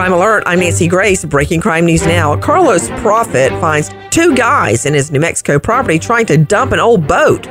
Crime Alert, I'm Nancy Grace, breaking crime news now. Carlos Profit finds two guys in his New Mexico property trying to dump an old boat.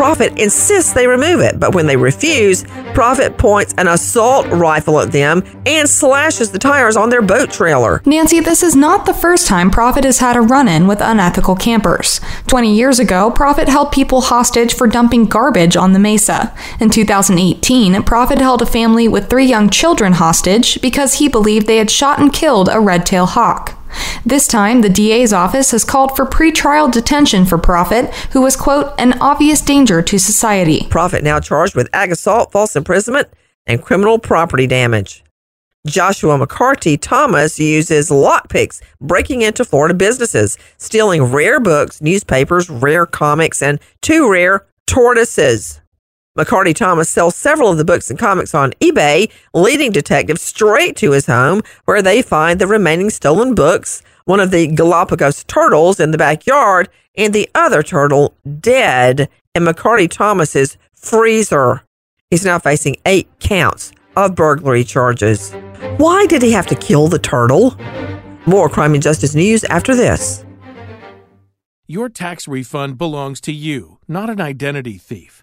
Profit insists they remove it, but when they refuse, Prophet points an assault rifle at them and slashes the tires on their boat trailer. Nancy, this is not the first time Prophet has had a run in with unethical campers. 20 years ago, Prophet held people hostage for dumping garbage on the mesa. In 2018, Prophet held a family with three young children hostage because he believed they had shot and killed a red tailed hawk. This time, the DA's office has called for pretrial detention for Profit, who was, quote, an obvious danger to society. Profit now charged with ag assault, false imprisonment, and criminal property damage. Joshua McCarty Thomas uses lockpicks, breaking into Florida businesses, stealing rare books, newspapers, rare comics, and two rare tortoises. McCarty Thomas sells several of the books and comics on eBay, leading detectives straight to his home where they find the remaining stolen books, one of the Galapagos turtles in the backyard, and the other turtle dead in McCarty Thomas's freezer. He's now facing eight counts of burglary charges. Why did he have to kill the turtle? More crime and justice news after this. Your tax refund belongs to you, not an identity thief.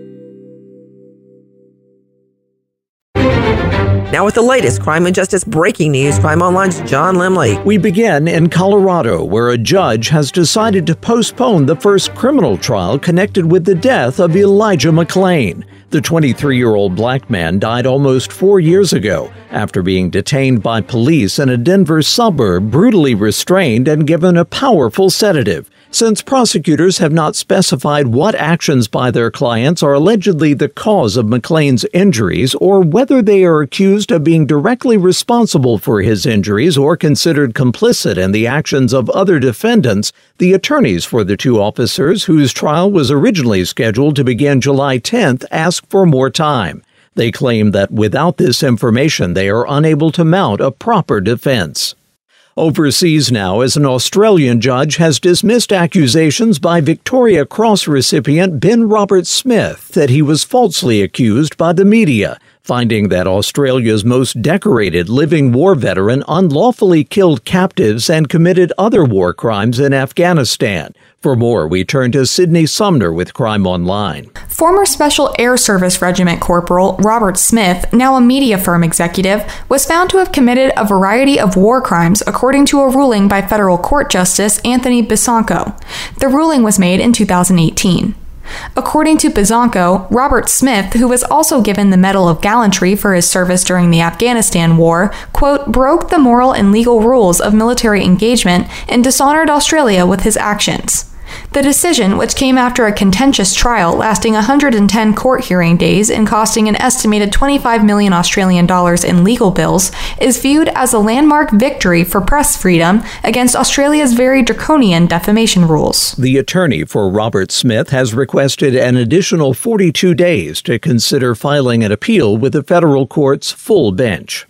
Now, with the latest crime and justice breaking news, Crime Online's John Limley. We begin in Colorado, where a judge has decided to postpone the first criminal trial connected with the death of Elijah McClain. The 23 year old black man died almost four years ago after being detained by police in a Denver suburb, brutally restrained and given a powerful sedative. Since prosecutors have not specified what actions by their clients are allegedly the cause of McClain's injuries or whether they are accused of being directly responsible for his injuries or considered complicit in the actions of other defendants, the attorneys for the two officers, whose trial was originally scheduled to begin July 10th, asked for more time. They claim that without this information, they are unable to mount a proper defense. Overseas now, as an Australian judge has dismissed accusations by Victoria Cross recipient Ben Roberts-Smith that he was falsely accused by the media. Finding that Australia's most decorated living war veteran unlawfully killed captives and committed other war crimes in Afghanistan. For more, we turn to Sydney Sumner with Crime Online. Former Special Air Service Regiment Corporal Roberts-Smith, now a media firm executive, was found to have committed a variety of war crimes according to a ruling by federal court justice Anthony Besanko. The ruling was made in 2018. According to Besanko, Robert Smith, who was also given the Medal of Gallantry for his service during the Afghanistan War, quote, broke the moral and legal rules of military engagement and dishonored Australia with his actions. The decision, which came after a contentious trial lasting 110 court hearing days and costing an estimated 25 million Australian dollars in legal bills, is viewed as a landmark victory for press freedom against Australia's very draconian defamation rules. The attorney for Roberts-Smith has requested an additional 42 days to consider filing an appeal with the federal court's full bench.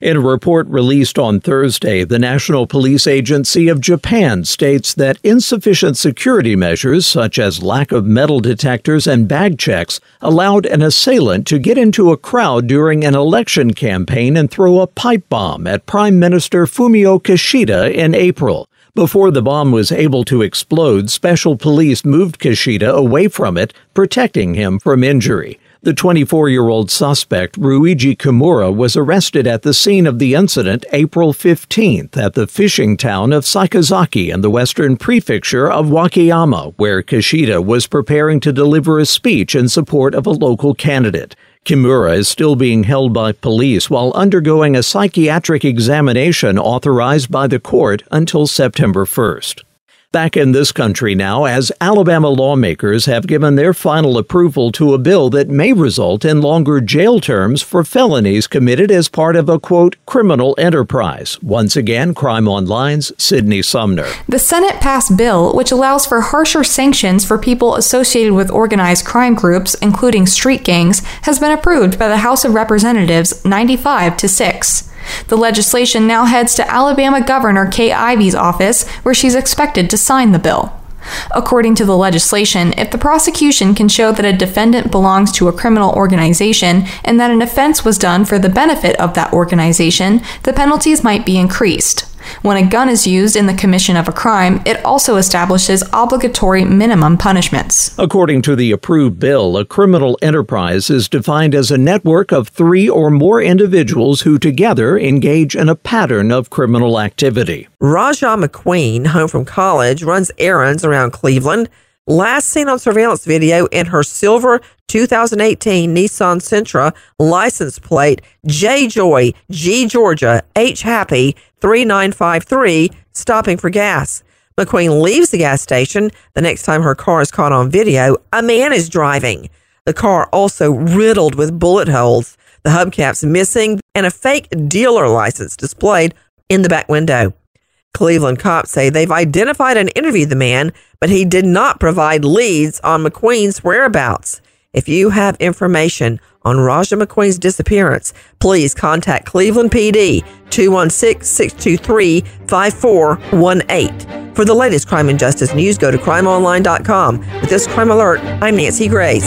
In a report released on Thursday, the National Police Agency of Japan states that insufficient security measures, such as lack of metal detectors and bag checks, allowed an assailant to get into a crowd during an election campaign and throw a pipe bomb at Prime Minister Fumio Kishida in April. Before the bomb was able to explode, special police moved Kishida away from it, protecting him from injury. The 24 year old suspect, Ryuji Kimura, was arrested at the scene of the incident April 15th at the fishing town of Saikazaki in the western prefecture of Wakayama, where Kishida was preparing to deliver a speech in support of a local candidate. Kimura is still being held by police while undergoing a psychiatric examination authorized by the court until September 1st. Back in this country now, as Alabama lawmakers have given their final approval to a bill that may result in longer jail terms for felonies committed as part of a quote criminal enterprise. Once again, Crime Online's Sydney Sumner. The Senate passed bill which allows for harsher sanctions for people associated with organized crime groups, including street gangs, has been approved by the House of Representatives 95 to 6. The legislation now heads to Alabama Governor Kay Ivey's office, where she's expected to sign the bill. According to the legislation, if the prosecution can show that a defendant belongs to a criminal organization and that an offense was done for the benefit of that organization, the penalties might be increased. When a gun is used in the commission of a crime, it also establishes obligatory minimum punishments. According to the approved bill, a criminal enterprise is defined as a network of three or more individuals who together engage in a pattern of criminal activity. Raja McQueen, home from college, runs errands around Cleveland. Last seen on surveillance video in her silver 2018 Nissan Sentra license plate J Joy G Georgia H Happy 3953 stopping for gas. McQueen leaves the gas station. The next time her car is caught on video, a man is driving. The car also riddled with bullet holes. The hubcap's missing and a fake dealer license displayed in the back window. Cleveland cops say they've identified and interviewed the man, but he did not provide leads on McQueen's whereabouts. If you have information on Raja McQueen's disappearance, please contact Cleveland PD 216 623 5418. For the latest crime and justice news, go to crimeonline.com. With this crime alert, I'm Nancy Grace.